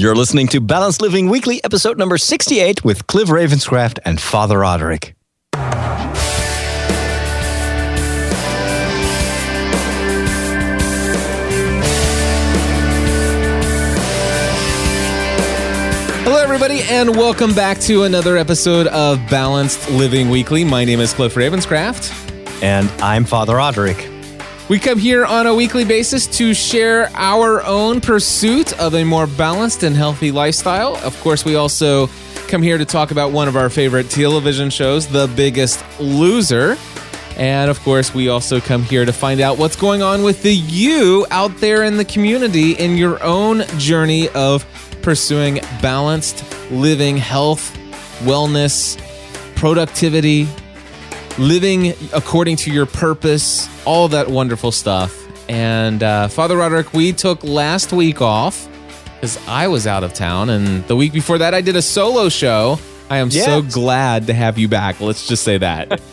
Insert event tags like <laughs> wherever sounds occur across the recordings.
You're listening to Balanced Living Weekly, episode number 68 with Cliff Ravenscraft and Father Roderick. Hello, everybody, and welcome back to another episode of Balanced Living Weekly. My name is Cliff Ravenscraft. And I'm Father Roderick. We come here on a weekly basis to share our own pursuit of a more balanced and healthy lifestyle. Of course, we also come here to talk about one of our favorite television shows, The Biggest Loser. And of course, we also come here to find out what's going on with the you out there in the community in your own journey of pursuing balanced living, health, wellness, productivity, living according to your purpose, all that wonderful stuff. And uh, Father Roderick, we took last week off because I was out of town. And the week before that, I did a solo show. I am so glad to have you back. Let's just say that. <laughs>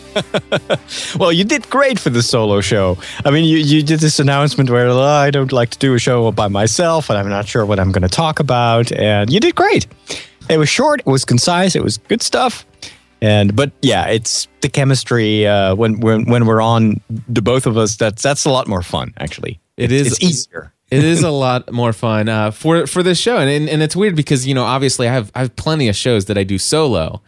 Well, you did great for the solo show. I mean, you, you did this announcement where "Oh, I don't like to do a show by myself and I'm not sure what I'm going to talk about. And you did great. It was short, it was concise, it was good stuff. And but yeah, it's the chemistry uh, when when when we're on the both of us. That's that's a lot more fun actually. It is- It's easier. it is a <laughs> lot more fun uh, for for this show, and, and and it's weird because you know obviously I have I have plenty of shows that I do solo,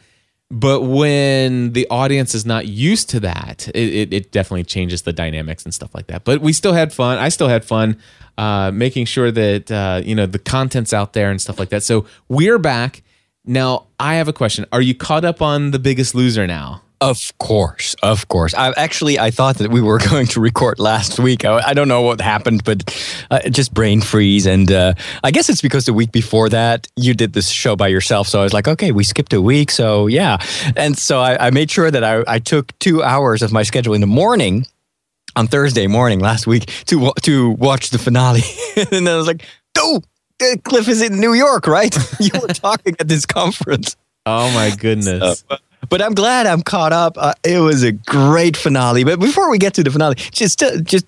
but when the audience is not used to that, it, it, it definitely changes the dynamics and stuff like that. But we still had fun. I still had fun uh, making sure that uh, you know the content's out there and stuff like that. So we're back now. I have a question: Are you caught up on The Biggest Loser now? Of course, of course. I actually I thought that we were <laughs> going to record last week. I, I don't know what happened, but uh, just brain freeze. And uh, I guess it's because the week before that you did this show by yourself. So I was like, okay, we skipped a week, so yeah. And so I, I made sure that I, I took two hours of my schedule in the morning on Thursday morning last week to to watch the finale. <laughs> and then I was like, uh, Cliff is in New York, right? <laughs> you were talking at this conference. Oh my goodness! Uh, but I'm glad I'm caught up. Uh, it was a great finale. But before we get to the finale, just uh, just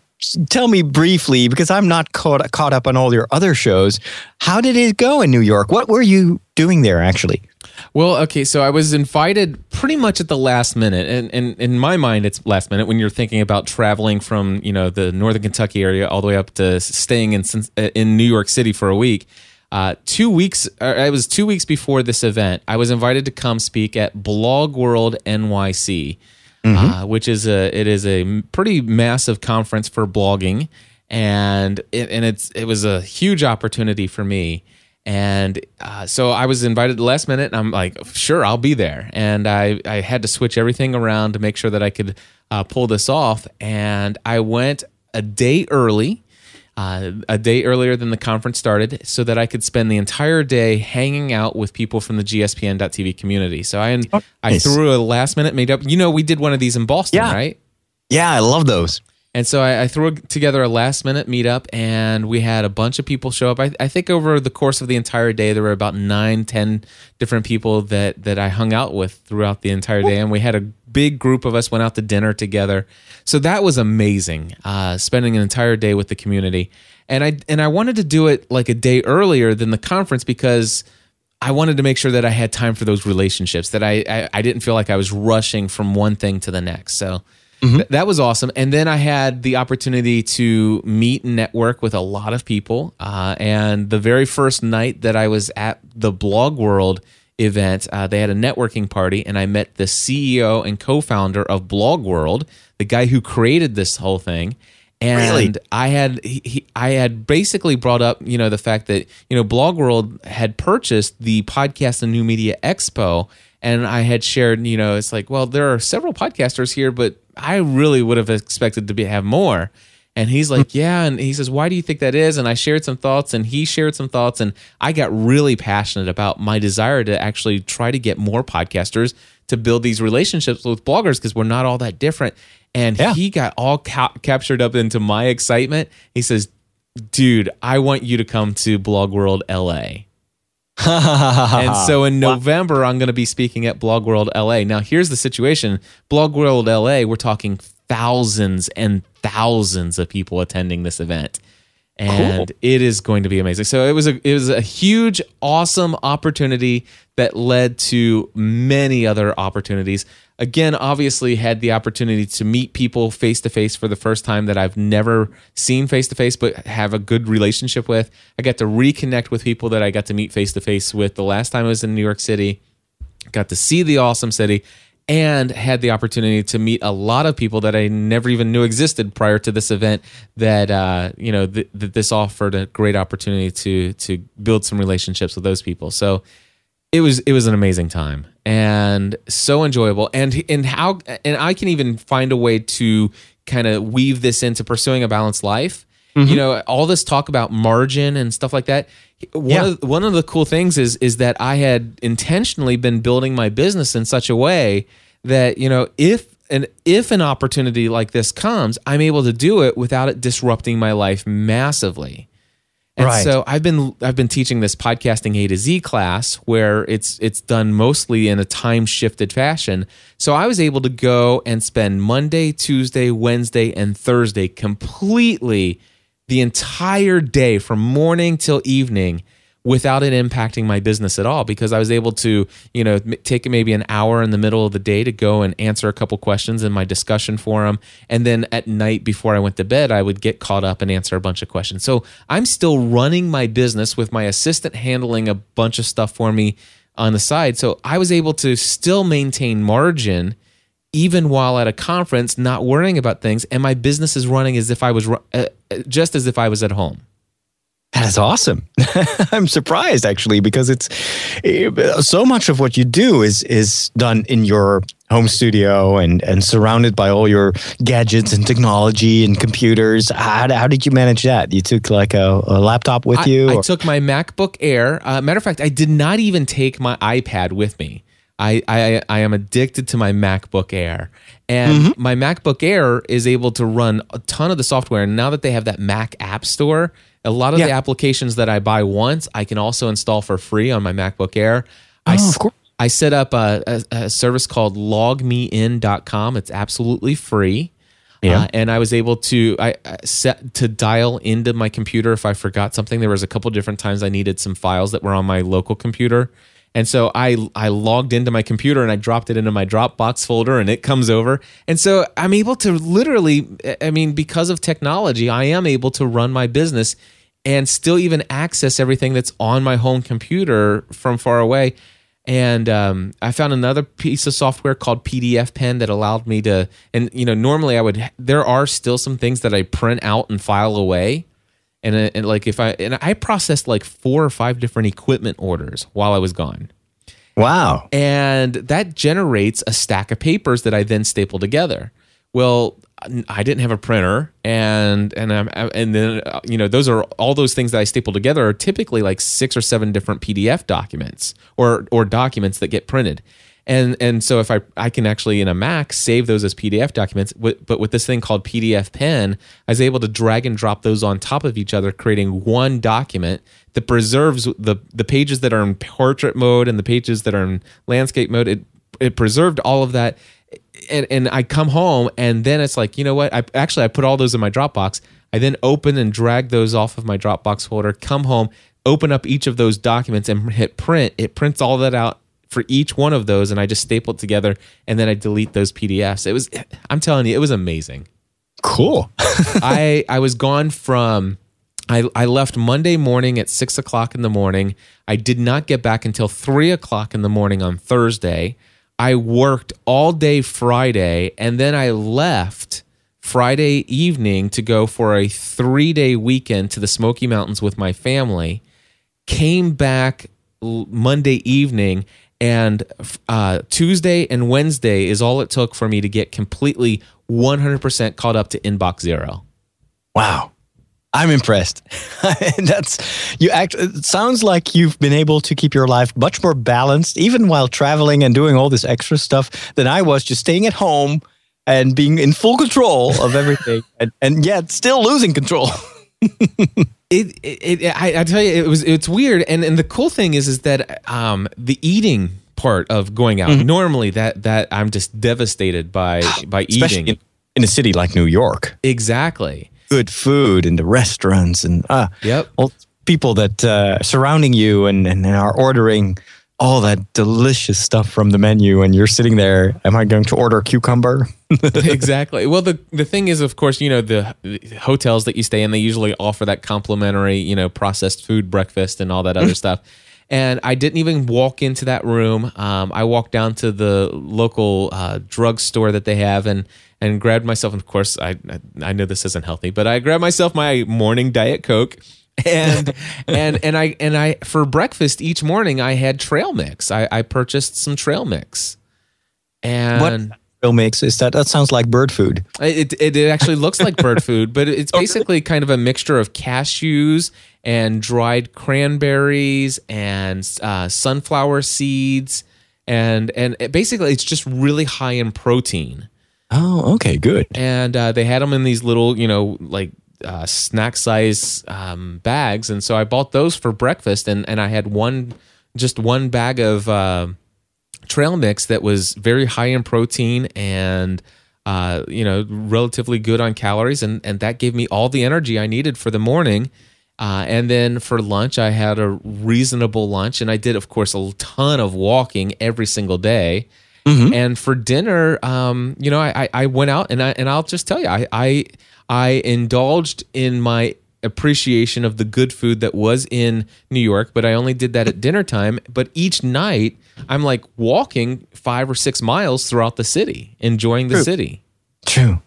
tell me briefly because I'm not caught caught up on all your other shows. How did it go in New York? What were you doing there actually? Well, okay, so I was invited pretty much at the last minute, and, and in my mind, it's last minute when you're thinking about traveling from you know the northern Kentucky area all the way up to staying in uh, in New York City for a week. Uh, two weeks, uh, it was two weeks before this event. I was invited to come speak at Blog World NYC, uh, which is a it is a pretty massive conference for blogging, and it, and it's it was a huge opportunity for me. And uh, so I was invited last minute, and I'm like, sure, I'll be there. And I, I had to switch everything around to make sure that I could uh, pull this off. And I went a day early, uh, a day earlier than the conference started, so that I could spend the entire day hanging out with people from the GSPN.TV community. So I, I nice. threw a last minute meetup. You know, we did one of these in Boston, Yeah. right? Yeah, I love those. And so I, I threw together a last minute meetup, and we had a bunch of people show up. I, I think over the course of the entire day, there were about nine, ten different people that that I hung out with throughout the entire day, and we had a big group of us went out to dinner together. So that was amazing, uh, spending an entire day with the community. And I and I wanted to do it like a day earlier than the conference because. I wanted to make sure that I had time for those relationships, that I, I, I didn't feel like I was rushing from one thing to the next. So th- that was awesome. And then I had the opportunity to meet and network with a lot of people. Uh, and the very first night that I was at the Blog World event, uh, they had a networking party, and I met the CEO and co founder of Blog World, the guy who created this whole thing. And Really? I had he, he, I had basically brought up you know the fact that you know Blog World had purchased the podcast and new media expo and I had shared you know it's like well there are several podcasters here but I really would have expected to be have more and he's hmm. like yeah and he says why do you think that is and I shared some thoughts and he shared some thoughts and I got really passionate about my desire to actually try to get more podcasters to build these relationships with bloggers because we're not all that different and Yeah. he got all ca- captured up into my excitement. He says, "Dude, I want you to come to Blog World LA." And so in <laughs> November, I'm going to be speaking at Blog World LA. Now, here's the situation: Blog World LA, we're talking thousands and thousands of people attending this event. And Cool. it is going to be amazing. So it was a it was a huge, awesome opportunity that led to many other opportunities. Again, obviously, had the opportunity to meet people face to face for the first time that I've never seen face to face, but have a good relationship with. I got to reconnect with people that I got to meet face to face with the last time I was in New York City got to see the awesome city and had the opportunity to meet a lot of people that I never even knew existed prior to this event that uh, you know th- that this offered a great opportunity to to build some relationships with those people. So it was it was an amazing time and so enjoyable. And and how and I can even find a way to kind of weave this into pursuing a balanced life. You know all this talk about margin and stuff like that one Yeah. of one of the cool things is is that I had intentionally been building my business in such a way that you know if and if an opportunity like this comes I'm able to do it without it disrupting my life massively and Right. so I've been I've been teaching this podcasting A to Z class where it's it's done mostly in a time shifted fashion. So I was able to go and spend Monday, Tuesday, Wednesday, and Thursday completely the entire day from morning till evening without it impacting my business at all because I was able to, you know, take maybe an hour in the middle of the day to go and answer a couple questions in my discussion forum and then at night before I went to bed I would get caught up and answer a bunch of questions. So I'm still running my business with my assistant handling a bunch of stuff for me on the side. So I was able to still maintain margin even while at a conference not worrying about things and my business is running as if I was uh, uh, just as if I was at home. That is awesome. <laughs> I'm surprised actually because it's so much of what you do is is done in your home studio and and surrounded by all your gadgets and technology and computers. How, how did you manage that? You took like a, a laptop with I, you? I or- took my MacBook Air. Uh, matter of fact, I did not even take my iPad with me. I, I, I am addicted to my MacBook Air. And Mm-hmm. my MacBook Air is able to run a ton of the software. And now that they have that Mac App Store, a lot of the applications that I buy once, I can also install for free on my MacBook Air. I, Oh, s- of course. I set up a, a, a service called logmein.com. It's absolutely free. Yeah. Uh, and I was able to I I set to dial into my computer if I forgot something. There was a couple different times I needed some files that were on my local computer. And so I I logged into my computer and I dropped it into my Dropbox folder and it comes over. And so I'm able to literally I mean because of technology, I am able to run my business and still even access everything that's on my home computer from far away. And um, I found another piece of software called PDF Pen that allowed me to, and you know, normally I would, there are still some things that I print out and file away. And, uh, and like if I, and I processed like four or five different equipment orders while I was gone. wow. And that generates a stack of papers that I then staple together. Well, I didn't have a printer, and and I'm, and then uh, you know those are all those things that I staple together are typically like six or seven different PDF documents or or documents that get printed, and and so if I I can actually in a Mac save those as PDF documents, but with this thing called PDF Pen, I was able to drag and drop those on top of each other, creating one document that preserves the the pages that are in portrait mode and the pages that are in landscape mode. It it preserved all of that and and I come home and then it's like you know what I actually I put all those in my Dropbox. I then open and drag those off of my Dropbox folder. Come home, open up each of those documents and hit print. It prints all that out for each one of those, and I just stapled it together. And then I delete those PDFs. It was I'm telling you, it was amazing. Cool. <laughs> I I was gone from I, I left Monday morning at six o'clock in the morning. I did not get back until three o'clock in the morning on Thursday. I worked all day Friday and then I left Friday evening to go for a three day weekend to the Smoky Mountains with my family. Came back l- Monday evening and uh, Tuesday and Wednesday is all it took for me to get completely 100% caught up to inbox zero. Wow. I'm impressed. <laughs> That's you act it sounds like you've been able to keep your life much more balanced even while traveling and doing all this extra stuff than I was just staying at home and being in full control of everything <laughs> and, and yet still losing control. <laughs> it, it, it I, I tell you, it was it's weird, and and the cool thing is is that um the eating part of going out normally that that I'm just devastated by by Especially eating in, in a city like New York. exactly. good food and the restaurants and uh, Yep. all people that uh, surrounding you and, and are ordering all that delicious stuff from the menu and you're sitting there am i going to order a cucumber <laughs> <laughs> exactly. Well, the the thing is, of course, you know the, the hotels that you stay in, they usually offer that complimentary, you know, processed food breakfast and all that other <laughs> stuff. And I didn't even walk into that room. Um, I walked down to the local uh, drugstore that they have and and grabbed myself. And of course, I I know this isn't healthy, but I grabbed myself my morning diet coke. And <laughs> and and I and I for breakfast each morning I had trail mix. I, I purchased some trail mix. And what trail mix is that that sounds like bird food it, it, it actually looks like bird food, but it's <laughs> basically kind of a mixture of cashews and dried cranberries and uh, sunflower seeds. And, and it, basically, it's just really high in protein. oh okay good And uh, they had them in these little, you know, like uh, snack size um, bags. And so I bought those for breakfast. And, and I had one, just one bag of uh, trail mix that was very high in protein and uh, you know relatively good on calories and and that gave me all the energy I needed for the morning uh, and then for lunch I had a reasonable lunch and I did of course a ton of walking every single day and for dinner um, you know I, I I went out and I and I'll just tell you I I I indulged in my appreciation of the good food that was in New York, but I only did that at dinner time. But each night, I'm like walking five or six miles throughout the city, enjoying the True. city. true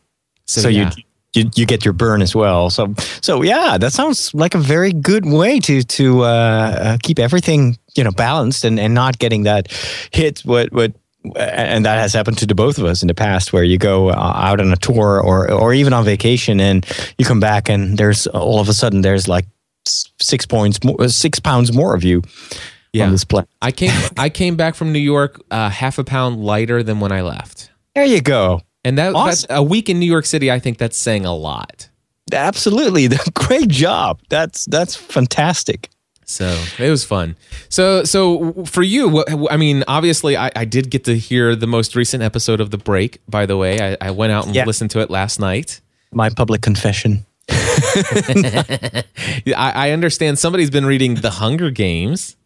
So, so yeah. you, you you get your burn as well. So so yeah, that sounds like a very good way to to uh, uh, keep everything you know balanced and, and not getting that hit. What what and that has happened to the both of us in the past, where you go uh, out on a tour or or even on vacation and you come back and there's all of a sudden there's like six points more, six pounds more of you Yeah. on this plane. I came I came back from New York uh, half a pound lighter than when I left. There you go. And that Awesome. that's a week in New York City, I think that's saying a lot. Absolutely, <laughs> great job. That's that's fantastic. So it was fun. So so for you, what, I mean, obviously, I, I did get to hear the most recent episode of The Break. By the way, I, I went out and Yeah. listened to it last night. My public confession. <laughs> I, I understand somebody's been reading The Hunger Games.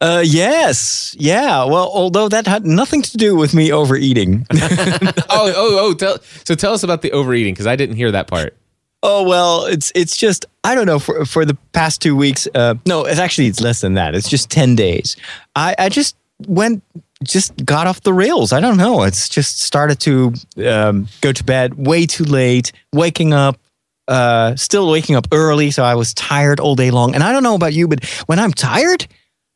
Uh, yes, yeah. Well, although that had nothing to do with me overeating. <laughs> oh oh oh! Tell, so tell us about the overeating because I didn't hear that part. Oh well, it's it's just I don't know for for the past two weeks. Uh, no, it's actually it's less than that. It's just ten days. I I just went just got off the rails. I don't know. It's just started to um, go to bed way too late, waking up. Uh, still waking up early, so I was tired all day long. And I don't know about you, but when I'm tired,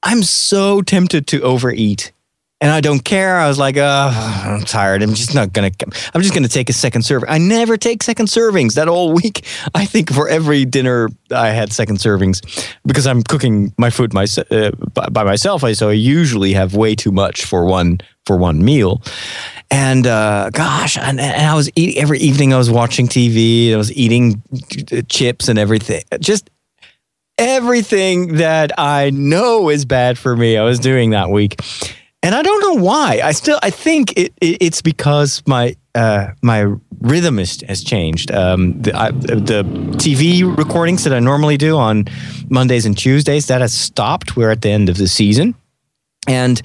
I'm so tempted to overeat. And I don't care. I was like, I'm tired. I'm just not gonna. I'm just gonna take a second serving. I never take second servings that whole week. I think for every dinner I had second servings because I'm cooking my food my, uh, by, by myself. I so I usually have way too much for one for one meal. And uh, gosh, and, and I was eating every evening. I was watching TV. I was eating uh, chips and everything. Just everything that I know is bad for me. I was doing that week, and I don't know why. I still I think it, it it's because my uh, my rhythm is, has changed. Um, the I, the TV recordings that I normally do on Mondays and Tuesdays that has stopped. We're at the end of the season, and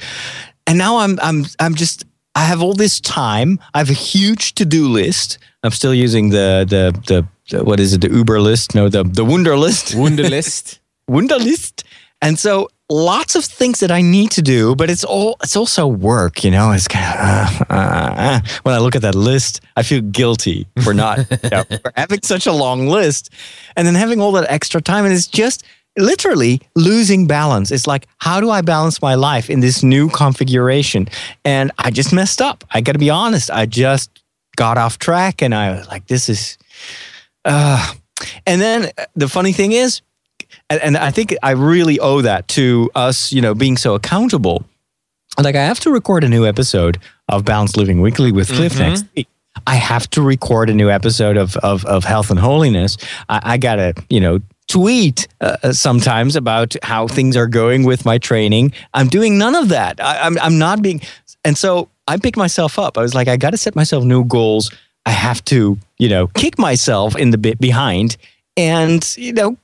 and now I'm I'm I'm just I have all this time. I have a huge to do list. I'm still using the the the, the what is it? The Uber list? No, the the Wunder list. Wunderlist. <laughs> Wunderlist. And so lots of things that I need to do, but it's all it's also work, you know. It's kind of uh, uh, uh. when I look at that list, I feel guilty for not <laughs> you know, for having such a long list, and then having all that extra time, and it's just literally losing balance. It's like how do I balance my life in this new configuration? And I just messed up. I got to be honest. I just got off track, and I was like, this is. Uh, and then the funny thing is, and, and I think I really owe that to us, you know, being so accountable. Like I have to record a new episode of Balanced Living Weekly with Cliff next week. I have to record a new episode of of, of Health and Holiness. I, I gotta, you know, tweet uh, sometimes about how things are going with my training. I'm doing none of that. I, I'm I'm not being, and so I picked myself up. I was like, I got to set myself new goals. I have to, you know, kick myself in the bit behind and, you know,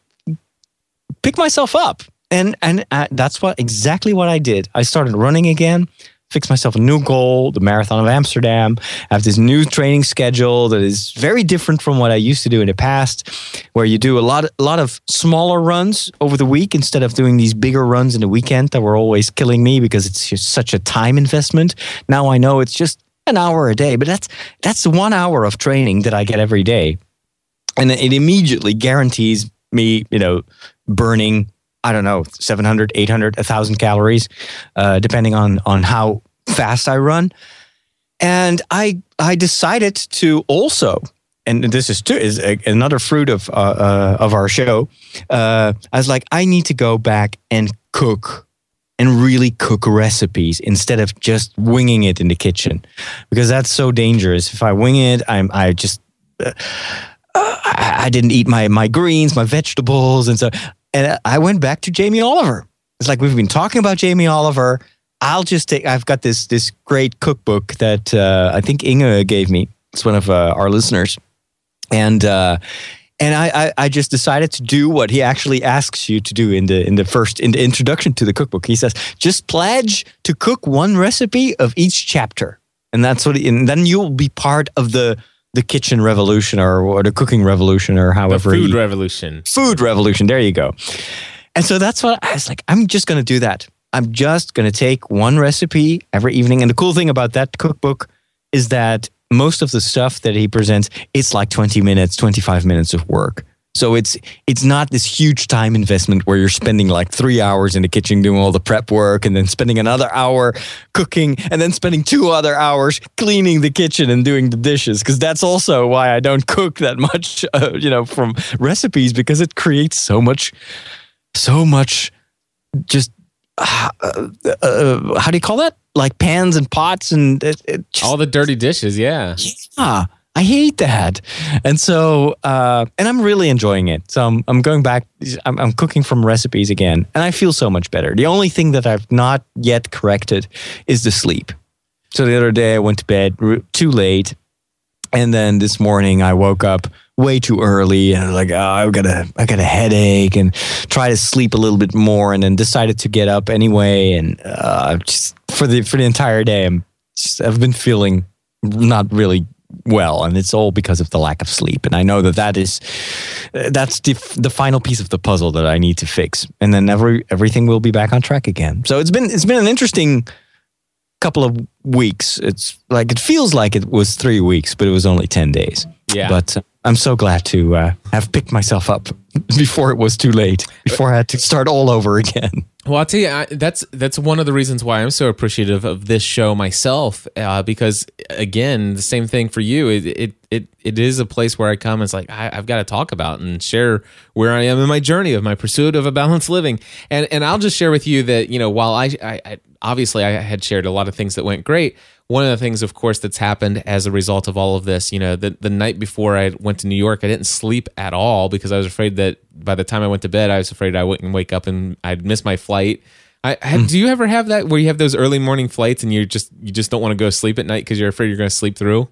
pick myself up. And and uh, that's what exactly what I did. I started running again fix myself a new goal, the Marathon of Amsterdam. I have this new training schedule that is very different from what I used to do in the past, where you do a lot, a lot of smaller runs over the week instead of doing these bigger runs in the weekend that were always killing me because it's just such a time investment. Now I know it's just an hour a day, but that's that's one hour of training that I get every day, and it immediately guarantees me, you know, burning I don't know, 700, 800, 1,000 calories, uh, depending on, on how fast I run. And I, I decided to also, and this is too, is a, another fruit of, uh, uh, of our show. Uh, I was like, I need to go back and cook and really cook recipes instead of just winging it in the kitchen because that's so dangerous. If I wing it, I'm, I just, uh, I, I, didn't eat my my greens, my vegetables, and so and I went back to Jamie Oliver. It's like we've been talking about Jamie Oliver. I'll just take. I've got this this great cookbook that uh, I think Inge gave me. It's one of uh, our listeners, and uh, and I, I, I just decided to do what he actually asks you to do in the in the first in the introduction to the cookbook. He says just pledge to cook one recipe of each chapter, and that's what. He, and then you'll be part of the the kitchen revolution or, or the cooking revolution or however. The food he, revolution. Food revolution. There you go. And so that's what I was like, I'm just going to do that. I'm just going to take one recipe every evening. And the cool thing about that cookbook is that most of the stuff that he presents, it's like 20 minutes, 25 minutes of work. So it's it's not this huge time investment where you're spending like three hours in the kitchen doing all the prep work and then spending another hour cooking and then spending two other hours cleaning the kitchen and doing the dishes. Because that's also why I don't cook that <laughs> much, uh, you know, from recipes because it creates so much, so much, just uh, uh, uh how do you call that? Like pans and pots and it, it just, all the dirty dishes. Yeah. Yeah. I hate that. And so, uh, and I'm really enjoying it. So I'm, I'm going back, I'm, I'm, cooking from recipes again, and I feel so much better. The only thing that I've not yet corrected is the sleep. So the other day I went to bed too late. And then this morning I woke up way too early and like, oh, I've got a, I got a headache and try to sleep a little bit more and then decided to get up anyway. And uh, just for the, for the entire day, I'm just, I've been feeling not really well and it's all because of the lack of sleep. And i know that that is that's the, the final piece of the puzzle that i need to fix. And then every everything will be back on track again. So it's been it's been an interesting couple of weeks. It's like it feels like it was three weeks but it was only 10 days. Yeah. But uh, i'm so glad to uh, have picked myself up <laughs> before it was too late before i had to start all over again <laughs> well, I'll tell you, I, that's that's one of the reasons why I'm so appreciative of this show myself, uh, because again, the same thing for you. It, it it it is a place where I come. It's like I, have got to talk about and share where I am in my journey of my pursuit of a balanced living, and and I'll just share with you that you know while I, I, I obviously I had shared a lot of things that went great, one of the things, of course, that's happened as a result of all of this, you know, the, the night before I went to New York, I didn't sleep at all because I was afraid that by the time I went to bed, I was afraid I wouldn't wake up and I'd miss my flight. I, mm. Do you ever have that where you have those early morning flights and you just you just don't want to go sleep at night because you're afraid you're going to sleep through?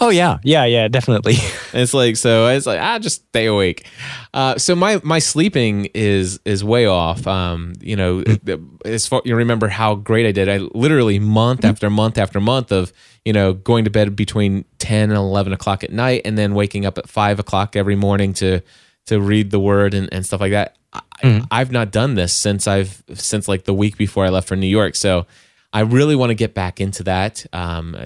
Oh yeah, yeah, yeah, definitely. <laughs> it's like so. It's like I ah, just stay awake. Uh, so my my sleeping is is way off. Um, you know, mm. as far you remember how great I did. I literally month mm. after month after month of you know going to bed between ten and eleven o'clock at night, and then waking up at five o'clock every morning to to read the word and, and stuff like that. I, I've not done this since I've since like the week before I left for New York. So I really want to get back into that. Um,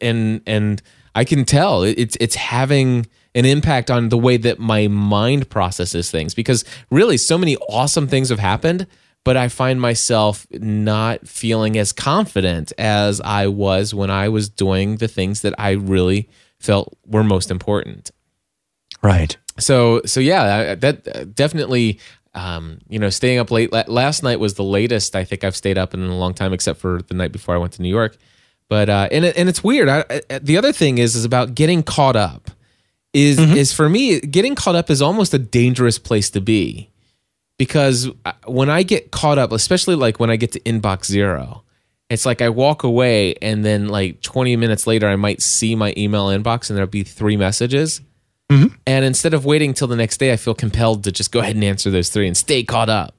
and and I can tell it's it's having an impact on the way that my mind processes things because really so many awesome things have happened but I find myself not feeling as confident as I was when I was doing the things that I really felt were most important. Right. So so yeah, that definitely um, you know, staying up late. Last night was the latest I think I've stayed up in a long time, except for the night before I went to New York. But uh, and it, and it's weird. I, I, the other thing is is about getting caught up. Is mm-hmm. is for me getting caught up is almost a dangerous place to be, because uh, when I get caught up, especially like when I get to inbox zero, it's like I walk away and then like 20 minutes later, I might see my email inbox and there'll be three messages. Mm-hmm. And instead of waiting till the next day, I feel compelled to just go ahead and answer those three and stay caught up.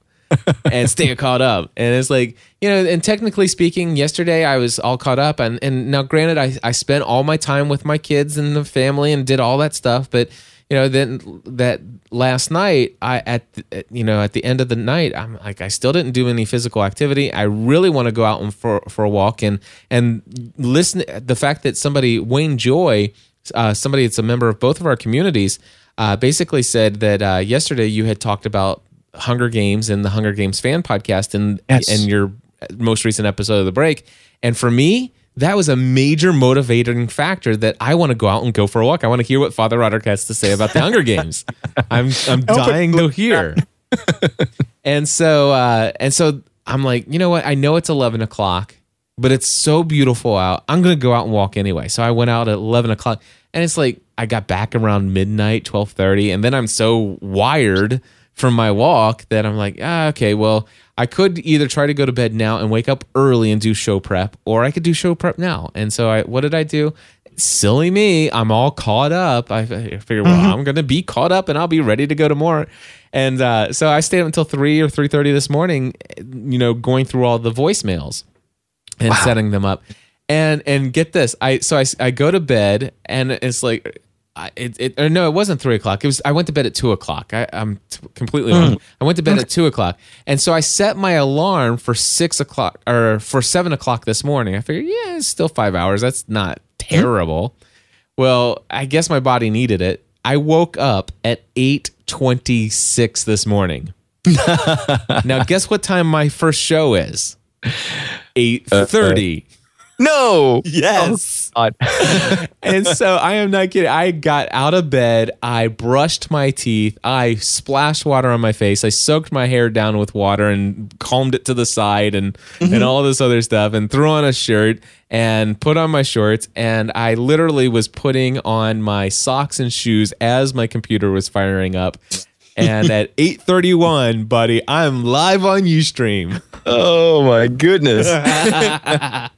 And stay caught up. And it's like, you know, and technically speaking, yesterday I was all caught up. And, and now, granted, I, I spent all my time with my kids and the family and did all that stuff. But, you know, then that last night, I, at, you know, at the end of the night, I'm like, I still didn't do any physical activity. I really want to go out and for, for a walk and, and listen. The fact that somebody, Wayne Joy, uh, somebody that's a member of both of our communities, uh, basically said that uh, yesterday you had talked about Hunger Games and the Hunger Games fan podcast and Yes. and your most recent episode of the break. And for me, that was a major motivating factor that I want to go out and go for a walk. I want to hear what Father Roderick has to say about the Hunger Games. <laughs> I'm I'm dying to hear. <laughs> and so uh, and so I'm like, you know what? I know it's eleven o'clock, but it's so beautiful out. I'm gonna go out and walk anyway. So I went out at eleven o'clock, and it's like I got back around midnight, twelve thirty, and then I'm so wired from my walk that I'm like, ah, okay, well, I could either try to go to bed now and wake up early and do show prep, or I could do show prep now. And so I, what did I do? Silly me, I'm all caught up. I, figured, well, I'm gonna be caught up and I'll be ready to go tomorrow. And uh, so I stayed up until three or three thirty this morning, you know, going through all the voicemails and setting them up. And and get this, I so I, I go to bed and it's like. I, it, it or no, it wasn't three o'clock. It was. I went to bed at two o'clock. I, I'm t- completely wrong. Hmm. I went to bed at two o'clock, and so I set my alarm for six o'clock or for seven o'clock this morning. I figured, yeah, it's still five hours. That's not hmm. terrible. Well, I guess my body needed it. I woke up at eight twenty six this morning. <laughs> now, guess what time my first show is? Uh, uh, eight thirty. No. yes. Oh, God. <laughs> and so I am not kidding. I got out of bed. I brushed my teeth. I splashed water on my face. I soaked my hair down with water and combed it to the side and and mm-hmm. all this other stuff and threw on a shirt and put on my shorts and I literally was putting on my socks and shoes as my computer was firing up. <laughs> And at 8:31, buddy, I'm live on Ustream. Oh my goodness. <laughs>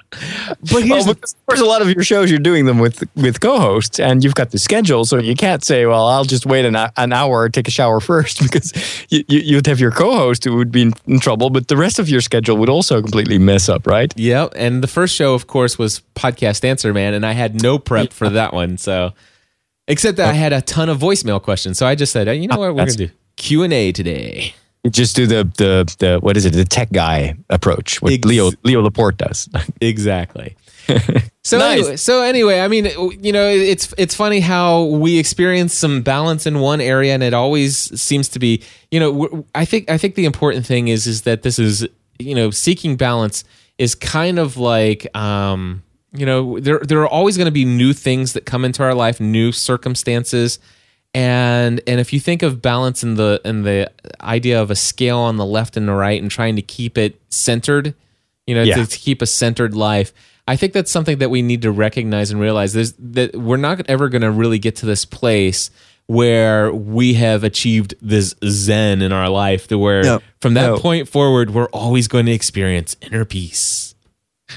But here's Well, because of course, a lot of your shows you're doing them with with co-hosts, and you've got the schedule, so you can't say, "Well, I'll just wait an, an hour, take a shower <laughs> first, because you, you, you'd have your co-host who would be in, in trouble, but the rest of your schedule would also completely mess up, right? Yep. And the first show, of course, was Podcast Answer Man, and I had no prep for that one. So, except that I had a ton of voicemail questions. So I just said, hey, you know what, we're gonna do Q and A today. Just do the the the what is it, the tech guy approach, what Ex- Leo Leo Laporte does. <laughs> Exactly. <laughs> So Nice. anyway, so anyway, I mean, you know, it's it's funny how we experience some balance in one area, and it always seems to be, you know, w- I think I think the important thing is is that this is, you know, seeking balance is kind of like, um, you know, there there are always going to be new things that come into our life, new circumstances, and and if you think of balance in the in the idea of a scale on the left and the right, and trying to keep it centered, you know, Yeah. to, to keep a centered life. I think that's something that we need to recognize and realize. There's that we're not ever going to really get to this place where we have achieved this zen in our life to where No. from that No. point forward we're always going to experience inner peace.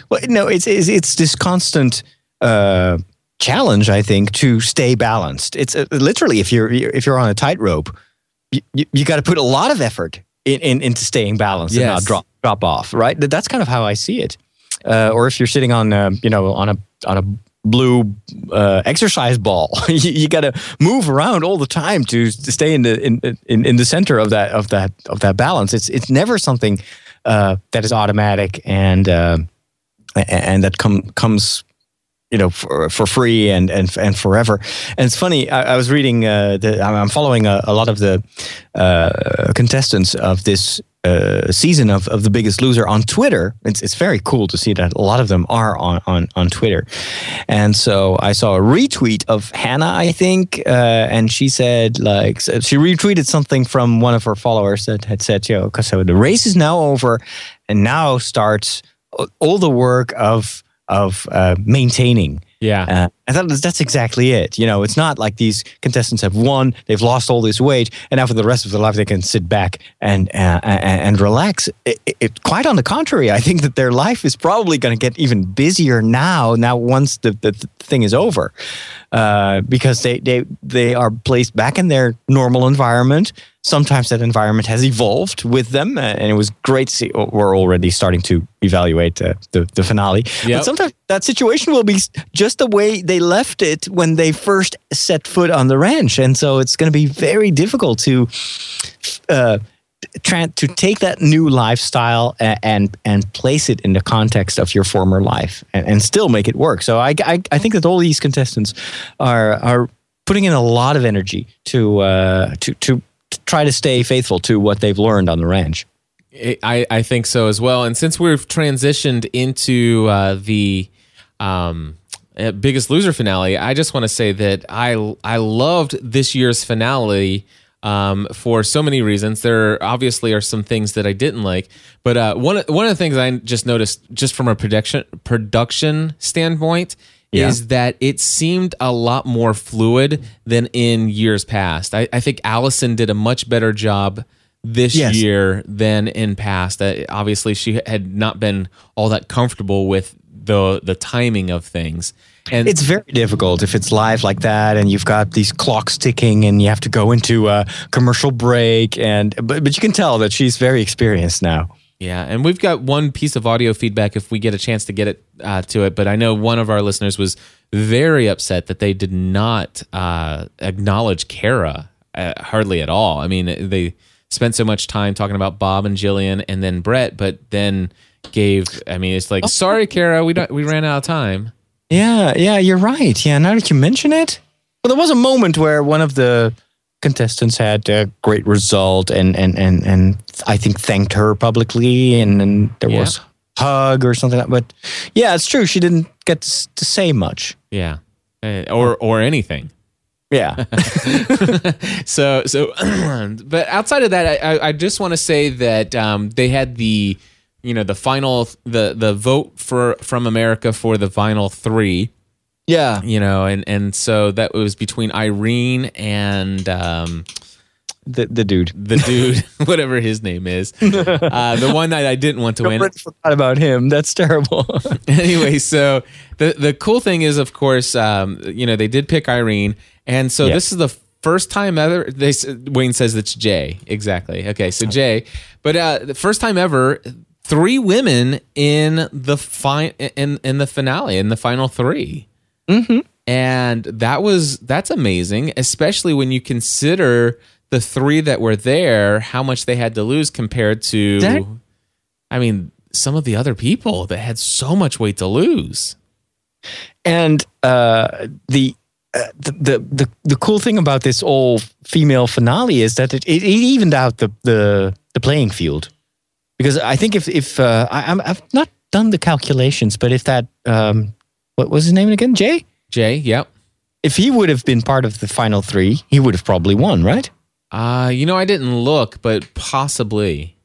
Well, no, it's it's, it's this constant uh, challenge, I think, to stay balanced. It's uh, literally if you're if you're on a tightrope, you, you, you got to put a lot of effort in, in into staying balanced and Yes. not drop drop off. Right? That's kind of how I see it. Uh, or if you're sitting on uh, you know on a on a blue uh, exercise ball, <laughs> you, you got to move around all the time to, to stay in the in, in in the center of that of that of that balance. It's it's never something uh, that is automatic and. Uh, and that come comes you know for, for free and and and forever. And it's funny i, I was reading uh the, i'm following a, a lot of the uh contestants of this uh, season of, of the biggest loser on twitter. It's, it's very cool to see that a lot of them are on, on, on twitter. And so i saw a retweet of hannah i think uh, and she said like she retweeted something from one of her followers that had said yo so the race is now over and now starts all the work of of uh, maintaining Yeah. I thought that's exactly it. You know, it's not like these contestants have won, they've lost all this weight, and now for the rest of their life they can sit back and uh, and relax. It, it, quite on the contrary, I think that their life is probably going to get even busier now. Now, once the, the, thing is over, uh, because they they they are placed back in their normal environment sometimes that environment has evolved with them, uh, and it was great to see. We're already starting to evaluate uh, the the finale, yep. but sometimes that situation will be just the way they left it when they first set foot on the ranch, and so it's going to be very difficult to. Uh, to take that new lifestyle and, and, place it in the context of your former life and, and still make it work. So I, I, I think that all these contestants are are putting in a lot of energy to uh, to to try to stay faithful to what they've learned on the ranch. I, I think so as well. And since we've transitioned into uh, the um, Biggest Loser finale, I just want to say that I I loved this year's finale um, for so many reasons. There obviously are some things that I didn't like, but uh, one one of the things I just noticed, just from a production production standpoint, yeah. is that it seemed a lot more fluid than in years past. I, I think Alison did a much better job this yes. year than in past. Uh, obviously, she had not been all that comfortable with the the timing of things. And it's very difficult if it's live like that, and you've got these clocks ticking, and you have to go into a commercial break. And but but you can tell that she's very experienced now. Yeah, and we've got one piece of audio feedback if we get a chance to get it uh, to it. But I know one of our listeners was very upset that they did not uh, acknowledge Cara uh, hardly at all. I mean, they spent so much time talking about Bob and Jillian and then Brett, but then gave. I mean, it's like, oh. sorry, Cara, we don't, we ran out of time. Yeah, yeah, you're right. Yeah, now that you mention it, well, there was a moment where one of the contestants had a great result and and and and I think thanked her publicly and, and there yeah. was hug or something like that. But yeah, it's true. She didn't get to say much. Yeah, uh, or or anything. Yeah. <laughs> <laughs> so so, <clears throat> but outside of that, I I just want to say that um, they had the you know the final the the vote for from America for the final three yeah. You know, and and so that was between Irene and um the the dude, the dude, <laughs> whatever his name is, <laughs> uh, the one that I didn't want to win. Forgot about him. That's terrible. <laughs> anyway, so the the cool thing is, of course, um, you know, they did pick Irene, and so this is the first time ever. They Wayne says it's Jay. Exactly. Okay, so Jay, but uh, the first time ever, three women in the fine in in the finale in the final three. Mm-hmm. And that was that's amazing, especially when you consider the three that were there, how much they had to lose compared to that, I mean, some of the other people that had so much weight to lose. And uh, the, uh, the, the the the cool thing about this all female finale is that it, it, evened out the, the the playing field because I think if if uh, I, have not done the calculations, but if that um, what was his name again? Jay? Jay, yep. If he would have been part of the final three, he would have probably won, right? Uh, you know, I didn't look, but possibly.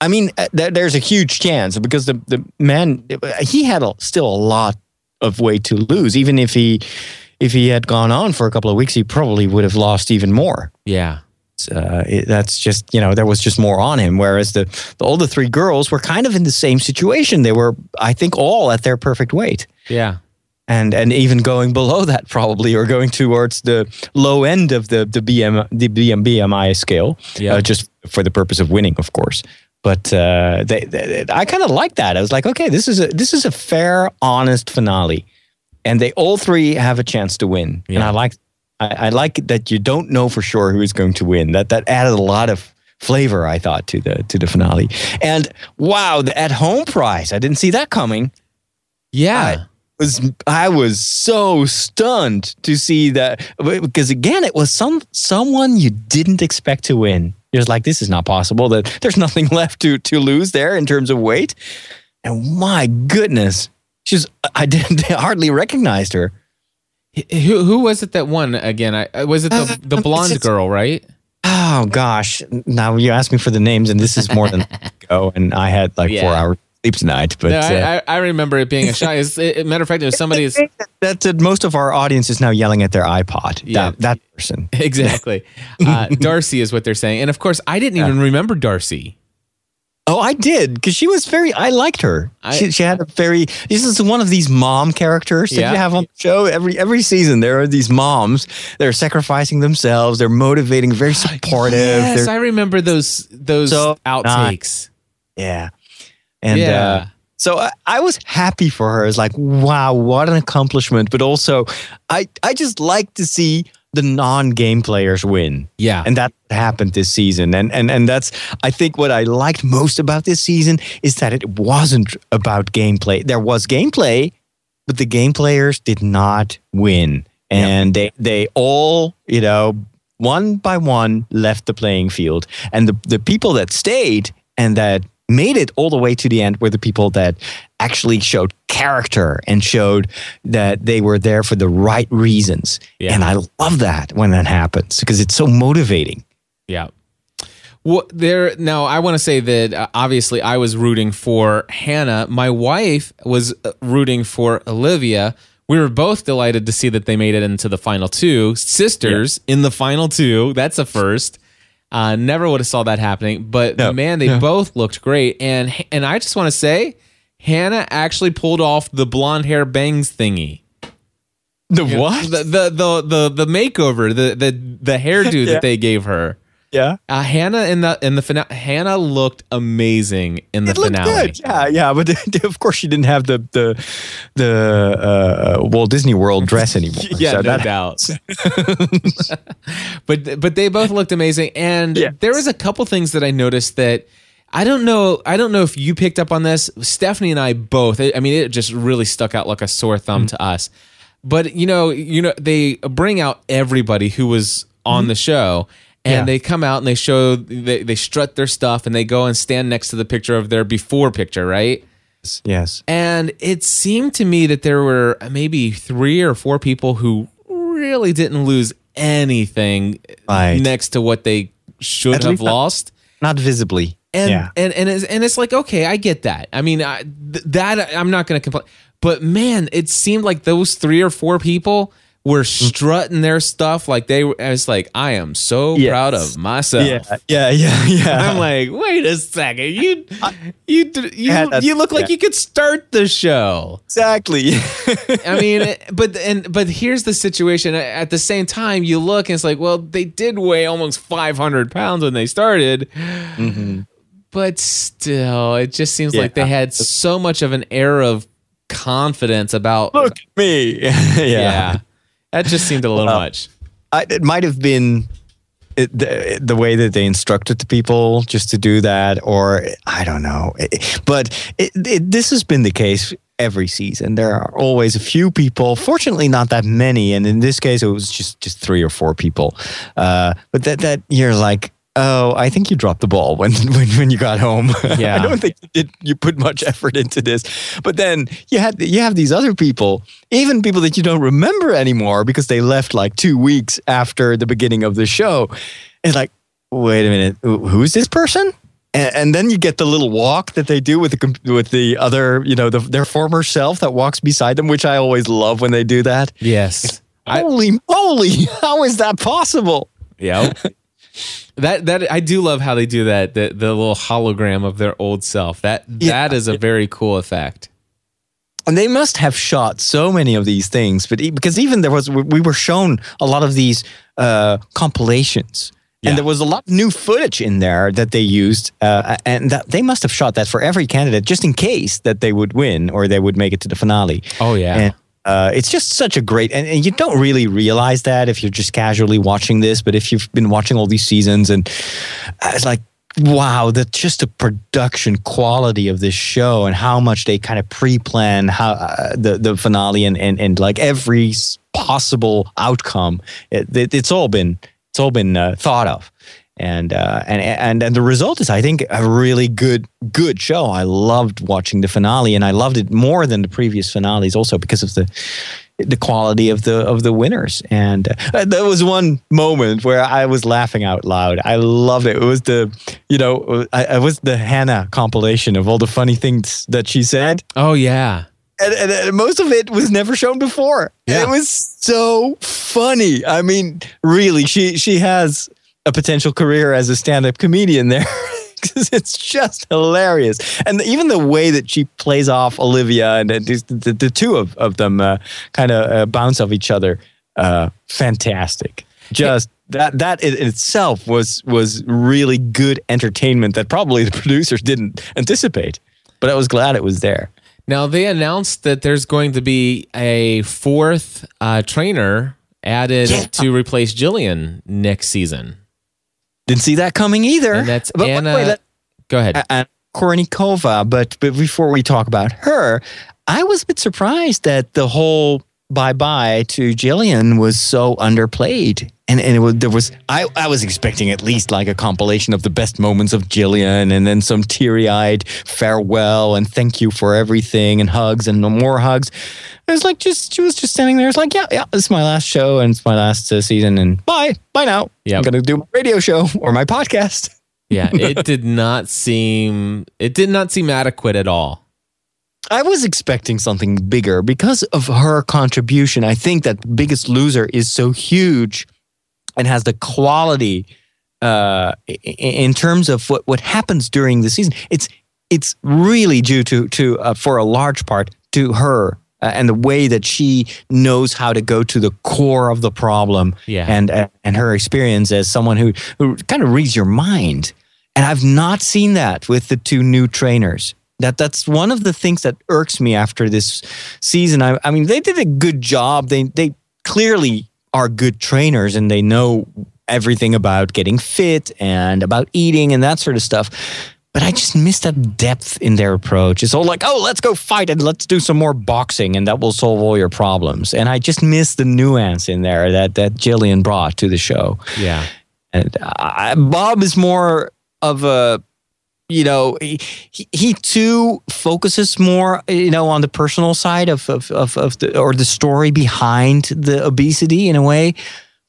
I mean, uh, there's a huge chance because the, the man, he had a, still a lot of weight to lose. Even if he, if he had gone on for a couple of weeks, he probably would have lost even more. Yeah. Uh, it, that's just you know there was just more on him. Whereas the the older three girls were kind of in the same situation. They were, I think, all at their perfect weight. Yeah and and even going below that probably or going towards the low end of the the BM the BM BMI scale yeah. Uh, just for the purpose of winning of course but uh, they, they, I kind of like that I was like okay this is a this is a fair honest finale and they all three have a chance to win yeah. and I like I, I like that you don't know for sure who is going to win that that added a lot of flavor I thought to the to the finale and wow the at home prize I didn't see that coming yeah was I was so stunned to see that because again it was some someone you didn't expect to win. You're like this is not possible. That <laughs> there's nothing left to to lose there in terms of weight. And my goodness, she's I didn't <laughs> hardly recognized her. Who who was it that won again? I was it the, uh, the blonde girl, right? Oh gosh! Now you ask me for the names, and this is more than <laughs> go, and I had like yeah. four hours sleep tonight. But No, uh, I, I, I remember it being a shot. As a matter of fact, it was somebody's <laughs> that, that most of our audience is now yelling at their iPod. Yeah. That, that person. <laughs> exactly. Uh, Darcy is what they're saying, and of course, I didn't even remember Darcy. Oh, I did because she was very. I liked her. I- she, she had a very. This is one of these mom characters that Yeah. you have on the show every every season. There are these moms. They're sacrificing themselves. They're motivating. Very <gasps> supportive. Yes, They're, I remember those those So outtakes. yeah, and Yeah. uh, so I, I was happy for her. It's like wow, what an accomplishment. But also, I I just like to see the non-game players win. Yeah, and that happened this season. And and and that's i think what i liked most about this season is that it wasn't about gameplay. There was gameplay but the game players did not win. And they they all you know one by one left the playing field. And the the people that stayed and that made it all the way to the end were the people that actually showed character and showed that they were there for the right reasons Yeah. and i love that when that happens because it's so motivating Yeah. Well, there now. I want to say that uh, obviously I was rooting for Hannah. My wife was uh, rooting for Olivia. We were both delighted to see that they made it into the final two. Sisters in the final two. That's a first. Uh, never would have saw that happening. But No. man, they No. both looked great. And and I just want to say, Hannah actually pulled off the blonde hair bangs thingy. The what? The the the the, the makeover, the the the hairdo <laughs> Yeah. that they gave her. Yeah. Uh, Hannah in the in the finale. Hannah looked amazing in the It looked finale. good. Yeah, yeah, but <laughs> of course she didn't have the the the uh, Walt Disney World dress <laughs> anymore. Yeah, So no doubt. <laughs> but but they both looked amazing, and Yes. there was a couple things that I noticed that I don't know. I don't know if you picked up on this. Stephanie and I both. I mean, it just really stuck out like a sore thumb Mm-hmm. to us. But you know, you know, they bring out everybody who was on the show. And. Yeah. they come out and they show they, they strut their stuff and they go and stand next to the picture of their before picture, right? Yes. And it seemed to me that there were maybe three or four people who really didn't lose anything Right. next to what they should At have least not- lost. Not visibly. And, yeah. and and it's, and it's like okay, I get that. I mean, I, th- that I'm not going to complain. But man, it seemed like those three or four people were Mm. strutting their stuff like they were. I was like, I am so Yes. proud of myself. Yeah. Yeah. Yeah. <laughs> Yeah. I'm like, wait a second, you you you had you look like yeah. you could start the show. exactly. <laughs> I mean, but and but here's the situation. At the same time, you look and it's like, well, they did weigh almost 500 pounds when they started, but still, it just seems like they had so much of an air of confidence about. Look at me. <laughs> yeah. That just seemed a little much. I, it might have been it, the, the way that they instructed the people just to do that, or I don't know. It- but it, it, this has been the case every season. There are always a few people. Fortunately, not that many, and in this case, it was just just three or four people. Uh, but that that you're like. Oh, I think you dropped the ball when <laughs> when, when you got home. <laughs> Yeah. I don't think you did. You put much <laughs> effort into this, but then you had you have these other people, even people that you don't remember anymore because they left like two weeks after the beginning of the show. It's like, wait a minute, who's this person? And, and then you get the little walk that they do with the with the other, you know, the, their former self that walks beside them, which I always love when they do that. Yes. I, Holy moly! How is that possible? yeah. That that I do love how they do that. The the little hologram of their old self. That Yeah. that is a very cool effect. And they must have shot so many of these things, but because even there was, we we were shown a lot of these uh, compilations, Yeah. and there was a lot of new footage in there that they used, uh, and that they must have shot that for every candidate just in case that they would win or they would make it to the finale. Oh yeah. And uh, it's just such a great, and, and you don't really realize that if you're just casually watching this, but if you've been watching all these seasons, and uh, it's like, wow, the just the production quality of this show and how much they kind of pre-plan how uh, the the finale and, and and like every possible outcome, it, it, it's all been it's all been uh, thought of. And, uh, and and and the result is, I think, a really good good show. I loved watching the finale, and I loved it more than the previous finales, also because of the the quality of the of the winners. And uh, there was one moment where I was laughing out loud. I loved it. It was the you know I, it was the Hannah compilation of all the funny things that she said. Oh yeah. And, and, and most of it was never shown before. Yeah. It was so funny. I mean, really, she she has a potential career as a stand-up comedian there <laughs> because it's just hilarious. And even the way that she plays off Olivia and uh, the, the, the two of, of them uh, kind of uh, bounce off each other, uh, fantastic. Just that that in itself was was really good entertainment that probably the producers didn't anticipate. But I was glad it was there. Now they announced that there's going to be a fourth uh, trainer added Yeah. to replace Jillian next season, Didn't see that coming either. and that's But Anna. go ahead. and Kournikova. But but before we talk about her, I was a bit surprised that the whole bye bye to Jillian was so underplayed. And, and it was, there was I, I was expecting at least like a compilation of the best moments of Jillian and then some teary eyed farewell and thank you for everything and hugs and no more hugs. It was like just she was just standing there. It's like yeah yeah this is my last show and it's my last uh, season and bye bye now. Yep. I'm gonna do my radio show <laughs> or my podcast. <laughs> yeah, it did not seem it did not seem adequate at all. I was expecting something bigger because of her contribution. I think that Biggest Loser is so huge and has the quality uh, in terms of what, what happens during the season. It's it's really due to to uh, for a large part to her uh, and the way that she knows how to go to the core of the problem Yeah. and uh, and her experience as someone who who kind of reads your mind. And I've not seen that with the two new trainers. That that's one of the things that irks me after this season. I, I mean, they did a good job. They they clearly are good trainers and they know everything about getting fit and about eating and that sort of stuff. But I just miss that depth in their approach. It's all like, oh, let's go fight and let's do some more boxing and that will solve all your problems. And I just miss the nuance in there that that Jillian brought to the show. Yeah. And I, Bob is more of a, you know, he, he, he too focuses more, you know, on the personal side of, of, of, of the, or the story behind the obesity in a way.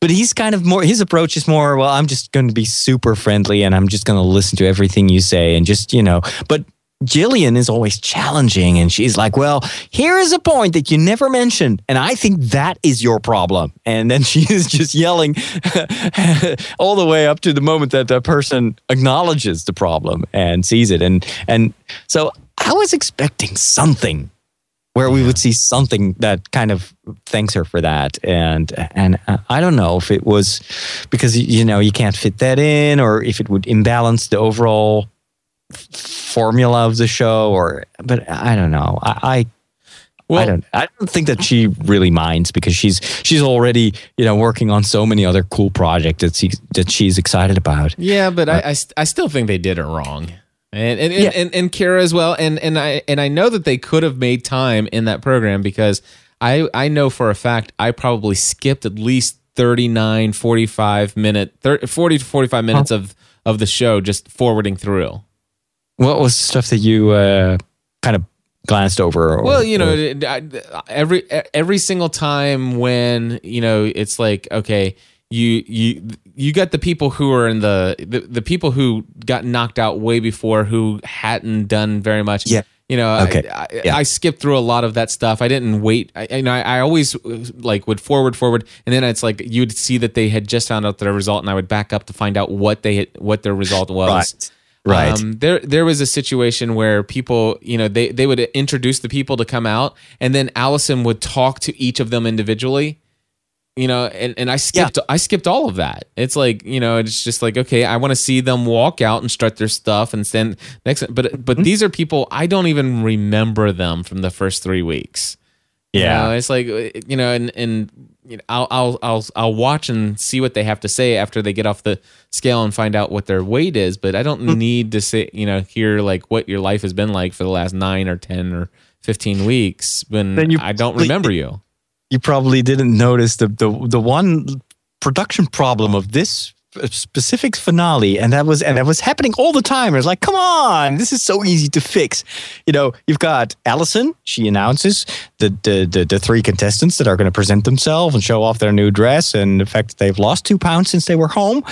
But he's kind of more, his approach is more, well, I'm just going to be super friendly and I'm just going to listen to everything you say and just, you know, but Jillian is always challenging and she's like, well, here is a point that you never mentioned. And I think that is your problem. And then <laughs> she is just yelling <laughs> all the way up to the moment that the person acknowledges the problem and sees it. And, and so I was expecting something where we would see something that kind of thanks her for that. And, and uh, I don't know if it was because, you know, you can't fit that in or if it would imbalance the overall formula of the show or but i don't know i i, Well, I don't i don't think that she really minds because she's she's already you know working on so many other cool projects that she that she's excited about Yeah, but I, I, st- I still think they did it wrong. And and, Yeah. and, and Cara as well. And and I and I know that they could have made time in that program because I I know for a fact I probably skipped at least 39 45 minute 30, 40 to 45 minutes of of the show just forwarding through. what was stuff that you uh kind of glanced over or, Well, you know, or- every every single time when you know it's like okay, you you you got the people who are in the the, the people who got knocked out way before who hadn't done very much. Yeah. You know, Okay. I, I, Yeah. I skipped through a lot of that stuff. I didn't wait. I, you know, I, I always uh, like would forward, forward, and then it's like you'd see that they had just found out their result, and I would back up to find out what they had, what their result was. right right Um, there, there was a situation where people, you know, they they would introduce the people to come out, and then Alison would talk to each of them individually. You know, and, and I skipped I skipped all of that. It's like you know, it's just like okay, I want to see them walk out and strut their stuff and stand next. But Mm-hmm. but these are people I don't even remember them from the first three weeks. You yeah know, it's like uh, you know, and and you know, I'll I'll I'll I'll watch and see what they have to say after they get off the scale and find out what their weight is. But I don't Hmm. need to say you know hear like what your life has been like for the last nine or ten or fifteen weeks when Then you I don't remember you. You probably didn't notice the the the one production problem of this specific finale, and that was and that was happening all the time. It was like, come on, this is so easy to fix. You know, you've got Alison. She announces the the the, the three contestants that are going to present themselves and show off their new dress, and the fact that they've lost two pounds since they were home.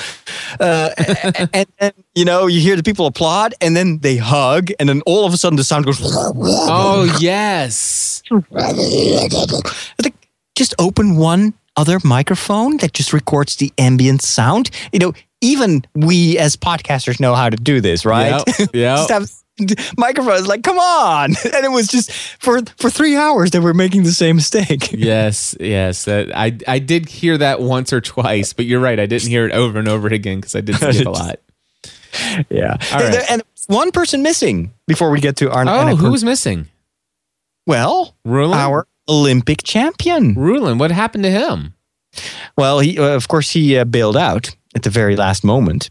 Uh, <laughs> and, and, and you know, you hear the people applaud, and then they hug, and then all of a sudden the sound goes. Oh yes. <laughs> Just open one other microphone that just records the ambient sound. You know, even we as podcasters know how to do this, right? Yep, <laughs> yep. just have <laughs> microphones like come on <laughs> and it was just for for three hours they were making the same mistake yes, yes. That I I did hear that once or twice, but you're right. I didn't hear it over and over again because I did skip a lot. yeah All and, right. there- and one person missing before we get to our Oh, who was missing? well Rulon. our olympic champion. Rulon. What happened to him? well he uh, of course he uh, bailed out at the very last moment.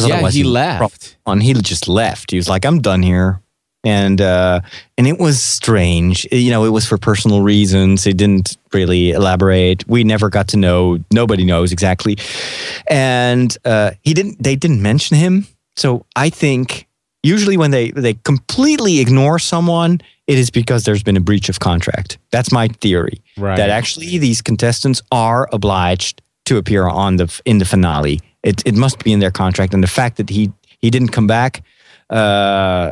Yeah, otherwise he left. on he just left. He was like i'm done here. And uh and it was strange. You know it was for personal reasons. He didn't really elaborate. We never got to know. Nobody knows exactly. And uh he didn't they didn't mention him. So i think usually when they they completely ignore someone it is because there's been a breach of contract that's my theory Right. that actually these contestants are obliged to appear on the in the finale. It it must be in their contract, and the fact that he he didn't come back uh,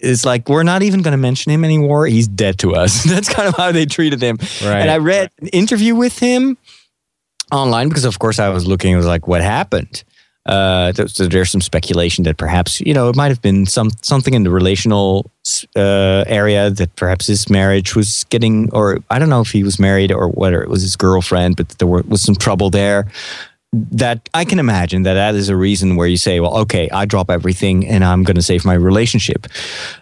is like we're not even going to mention him anymore. He's dead to us. <laughs> That's kind of how they treated him. Right. And I read an interview with him online because, of course, I was looking. I was like, what happened? Uh, so there's some speculation that perhaps you know it might have been some something in the relational uh, area that perhaps his marriage was getting, or I don't know if he was married or whether it was his girlfriend, but there were, was some trouble there. That I can imagine that that is a reason where you say, well, okay, I drop everything and I'm going to save my relationship.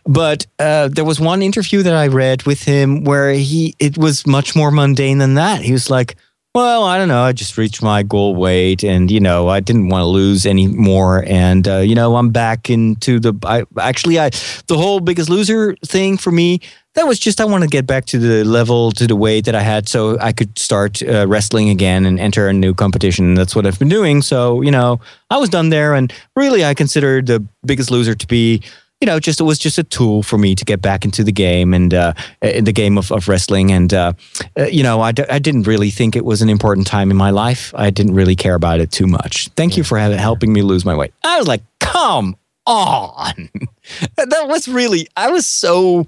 But uh, there was one interview that I read with him where he it was much more mundane than that. He was like, well, I don't know. I just reached my goal weight, and you know, I didn't want to lose any more. And uh, you know, I'm back into the. I actually, I the whole Biggest Loser thing for me. That was just I want to get back to the level to the weight that I had, so I could start uh, wrestling again and enter a new competition. And that's what I've been doing. So you know, I was done there, and really, I considered the Biggest Loser to be you know, just it was just a tool for me to get back into the game and uh, in the game of, of wrestling. And uh, uh, you know, I, d- I didn't really think it was an important time in my life. I didn't really care about it too much. Thank you for helping me lose my weight. I was like, come on, <laughs> that was really. I was so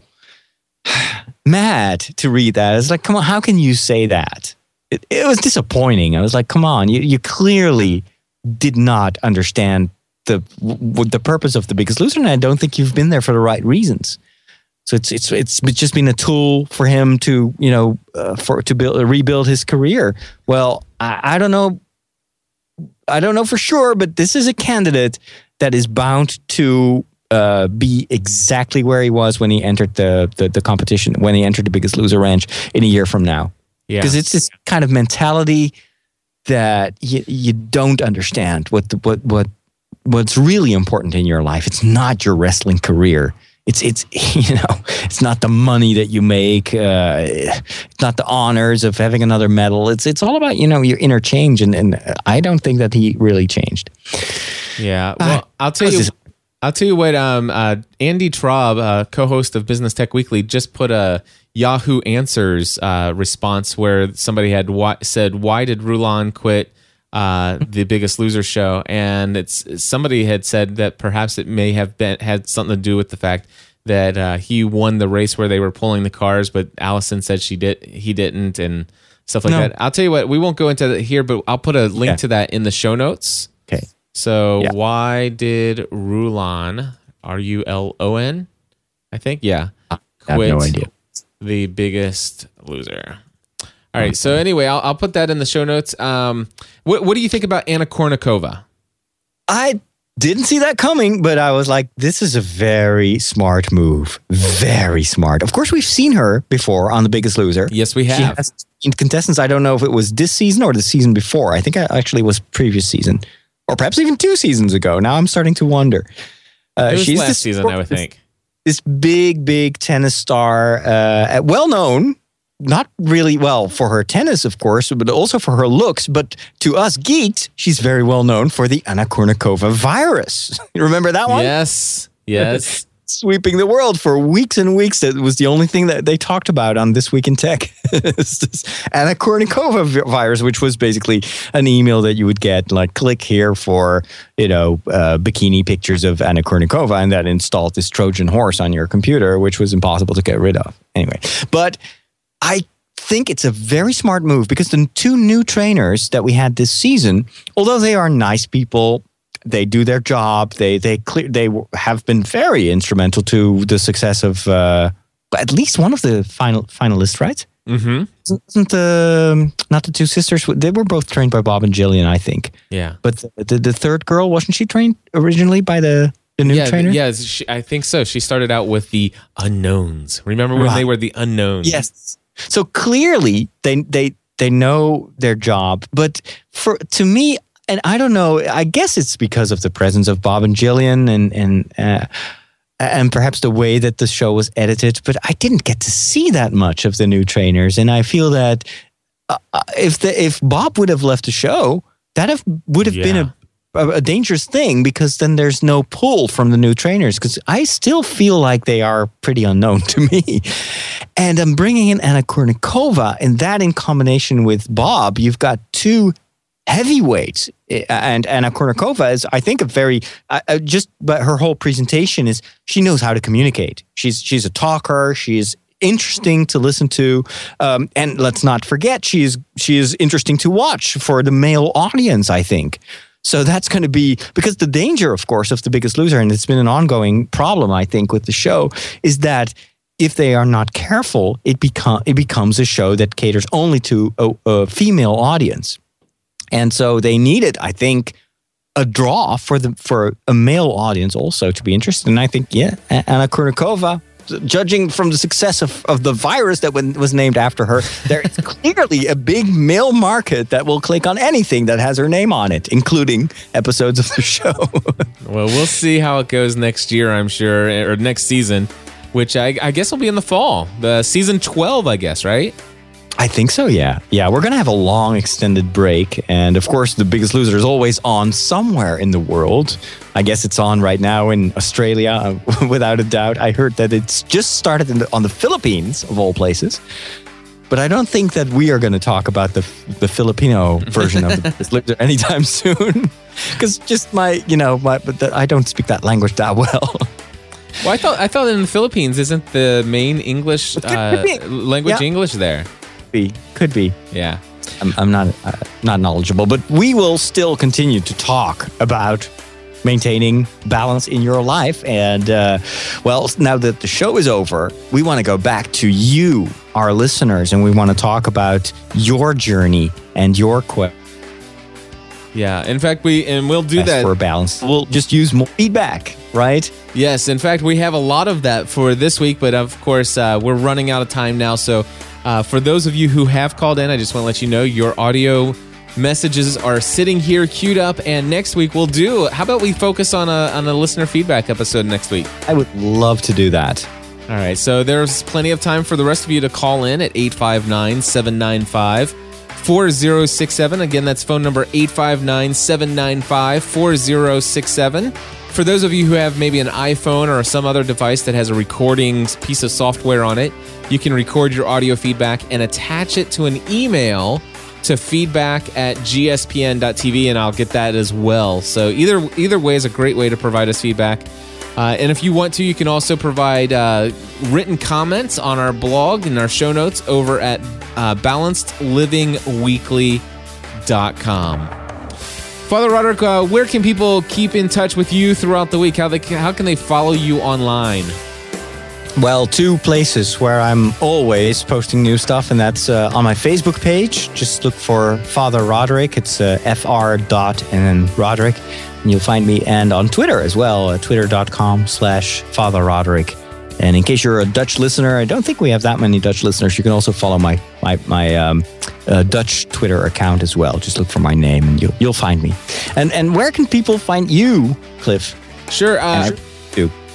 <sighs> mad to read that. It's like, come on, how can you say that? It, it was disappointing. I was like, come on, you, you clearly did not understand the w- the purpose of the biggest loser, and I don't think you've been there for the right reasons. So it's it's it's just been a tool for him to you know uh, for to build rebuild his career. Well, I, I don't know, I don't know for sure, but this is a candidate that is bound to uh, be exactly where he was when he entered the, the the competition when he entered the Biggest Loser ranch in a year from now Yeah. because it's this kind of mentality that you, you don't understand what the, what what what's really important in your life. It's not your wrestling career. It's it's <laughs> you know it's not the money that you make. Uh, it's not the honors of having another medal. It's it's all about you know your inner change, and and I don't think that he really changed. Yeah. Well, I'll tell you. this- I'll tell you what. Um, uh, Andy Traub, uh, co-host of Business Tech Weekly, just put a Yahoo Answers uh, response where somebody had why, said, "Why did Rulon quit uh, the Biggest Loser show?" And it's somebody had said that perhaps it may have been had something to do with the fact that uh, he won the race where they were pulling the cars, but Alison said she did, he didn't, and stuff like No. that. I'll tell you what. We won't go into that here, but I'll put a link Yeah. to that in the show notes. Okay, So Yeah. why did Rulon R U L O N? I think yeah. I have no idea. The biggest loser. All right. So anyway, I'll, I'll put that in the show notes. Um, what what do you think about Anna Kournikova? I didn't see that coming, but I was like, this is a very smart move. Very smart. Of course, we've seen her before on The Biggest Loser. Yes, we She have. has in contestants. I don't know if it was this season or the season before. I think it actually was previous season, or perhaps even two seasons ago. Now I'm starting to wonder. Uh, it was she's last this- season, I would think. This big, big tennis star, uh, well known not really well for her tennis, of course, but also for her looks. But to us geeks, she's very well known for the Anna Kournikova virus. <laughs> You remember that one? Yes. Yes. <laughs> Sweeping the world for weeks and weeks. That was the only thing that they talked about on This Week in Tech. <laughs> Anna Kournikova virus, which was basically an email that you would get, like, click here for, you know, uh, bikini pictures of Anna Kournikova, and that installed this Trojan horse on your computer, which was impossible to get rid of. Anyway, but I think it's a very smart move because the two new trainers that we had this season, although they are nice people, they do their job. They they clear they have been very instrumental to the success of uh, at least one of the final finalists, right? Mm-hmm. Isn't the not the two sisters? They were both trained by Bob and Jillian, I think. Yeah. But the, the, the third girl wasn't she trained originally by the the new yeah, trainer? Yeah, she, I think so. She started out with the unknowns. Remember when Right. they were the unknowns? Yes. So clearly they they they know their job, but for to me, and I don't know. I guess it's because of the presence of Bob and Jillian, and and uh, and perhaps the way that the show was edited. But I didn't get to see that much of the new trainers, and I feel that uh, uh, if the if Bob would have left the show, that have would have been Yeah. a a, a dangerous thing because then there's no pull from the new trainers because I still feel like they are pretty unknown <laughs> to me. And I'm bringing in Anna Kournikova, and that in combination with Bob, you've got two heavyweights. And Anna Kournikova is, I think, a very uh, just, but her whole presentation is she knows how to communicate. She's she's a talker. She's interesting to listen to, um, and let's not forget she is she is interesting to watch for the male audience. I think. So that's going to be because the danger, of course, of the biggest loser, and it's been an ongoing problem, I think, with the show, is that if they are not careful, it it becomes a show that caters only to a, a female audience, and so they needed, I think, a draw for the for a male audience also to be interested. And I think, yeah, Anna Kournikova. Judging from the success of, of the virus that was named after her, there is clearly a big male market that will click on anything that has her name on it, including episodes of the show. <laughs> Well, we'll see how it goes next year, I'm sure, or next season, which I, I guess will be in the fall. The season 12, I guess, right? I think so, yeah. Yeah, we're going to have a long extended break. And of course, The Biggest Loser is always on somewhere in the world. I guess it's on right now in Australia, <laughs> without a doubt. I heard that it's just started in the, on the Philippines, of all places. But I don't think that we are going to talk about the, the Filipino <laughs> version of The Biggest Loser anytime soon. <laughs> Because just my, you know, my, but the, I don't speak that language that well. Well, I thought I thought in the Philippines isn't the main English uh, language Yeah. English there? Be, could be. Yeah. I'm, I'm not uh, not knowledgeable, but we will still continue to talk about maintaining balance in your life. And uh, well, now that the show is over, we want to go back to you, our listeners, and we want to talk about your journey and your quest Yeah. In fact, we and we'll do that. for balance. We'll just use more feedback, right? Yes, in fact, we have a lot of that for this week, but of course, uh, we're running out of time now. So, uh, for those of you who have called in, I just want to let you know your audio messages are sitting here queued up, and next week we'll do. How about we focus on a on a listener feedback episode next week? I would love to do that. All right, so there's plenty of time for the rest of you to call in at 859 795 4067. Again, that's phone number 859 795 4067. For those of you who have maybe an iPhone or some other device that has a recording piece of software on it, you can record your audio feedback and attach it to an email to feedback at gspn.tv and I'll get that as well. So either either way is a great way to provide us feedback. Uh, and if you want to, you can also provide uh, written comments on our blog and our show notes over at uh, balancedlivingweekly.com. Father Roderick, uh, where can people keep in touch with you throughout the week? How, they, how can they follow you online? Well, two places where I'm always posting new stuff, and that's uh, on my Facebook page. Just look for Father Roderick. It's uh, fr dot and then Roderick, and you'll find me. And on Twitter as well, uh, twitter.com slash Father Roderick. And in case you're a Dutch listener, I don't think we have that many Dutch listeners. You can also follow my my my um, uh, Dutch Twitter account as well. Just look for my name, and you'll you'll find me. And and where can people find you, Cliff? Sure. Uh, I.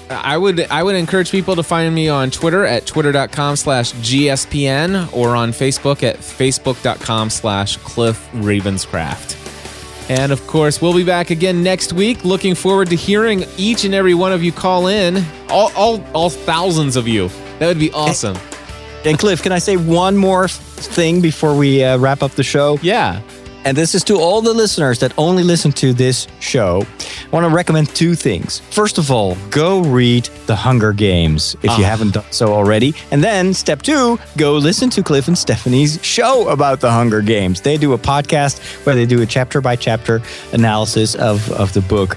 I would I would encourage people to find me on Twitter at twitter.com slash GSPN or on Facebook at facebook.com slash Cliff Ravenscraft. And of course, we'll be back again next week. Looking forward to hearing each and every one of you call in. All, all, all thousands of you. That would be awesome. And Cliff, can I say one more thing before we uh, wrap up the show? Yeah. And this is to all the listeners that only listen to this show. I want to recommend two things. First of all, go read The Hunger Games if you Ah. haven't done so already. And then step two, go listen to Cliff and Stephanie's show about The Hunger Games. They do a podcast where they do a chapter by chapter analysis of, of the book.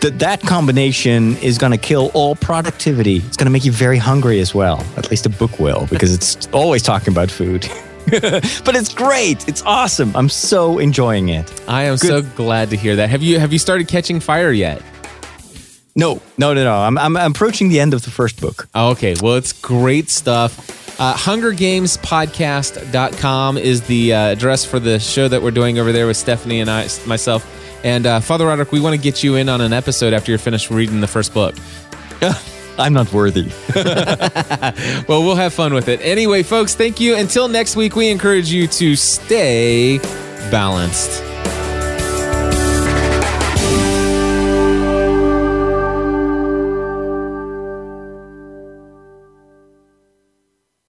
Th- that combination is going to kill all productivity. It's going to make you very hungry as well. At least a book will, because it's always talking about food. <laughs> <laughs> but it's great. It's awesome. I'm so enjoying it. I am so glad to hear that. Have you have you started catching fire yet? No, no, no, no. I'm, I'm approaching the end of the first book. Oh, Okay, well, it's great stuff. Uh, HungerGamesPodcast.com is the uh, address for the show that we're doing over there with Stephanie and I, myself. And uh, Father Roderick, we want to get you in on an episode after you're finished reading the first book. <laughs> I'm not worthy. <laughs> Well, we'll have fun with it. Anyway, folks, thank you. Until next week, we encourage you to stay balanced.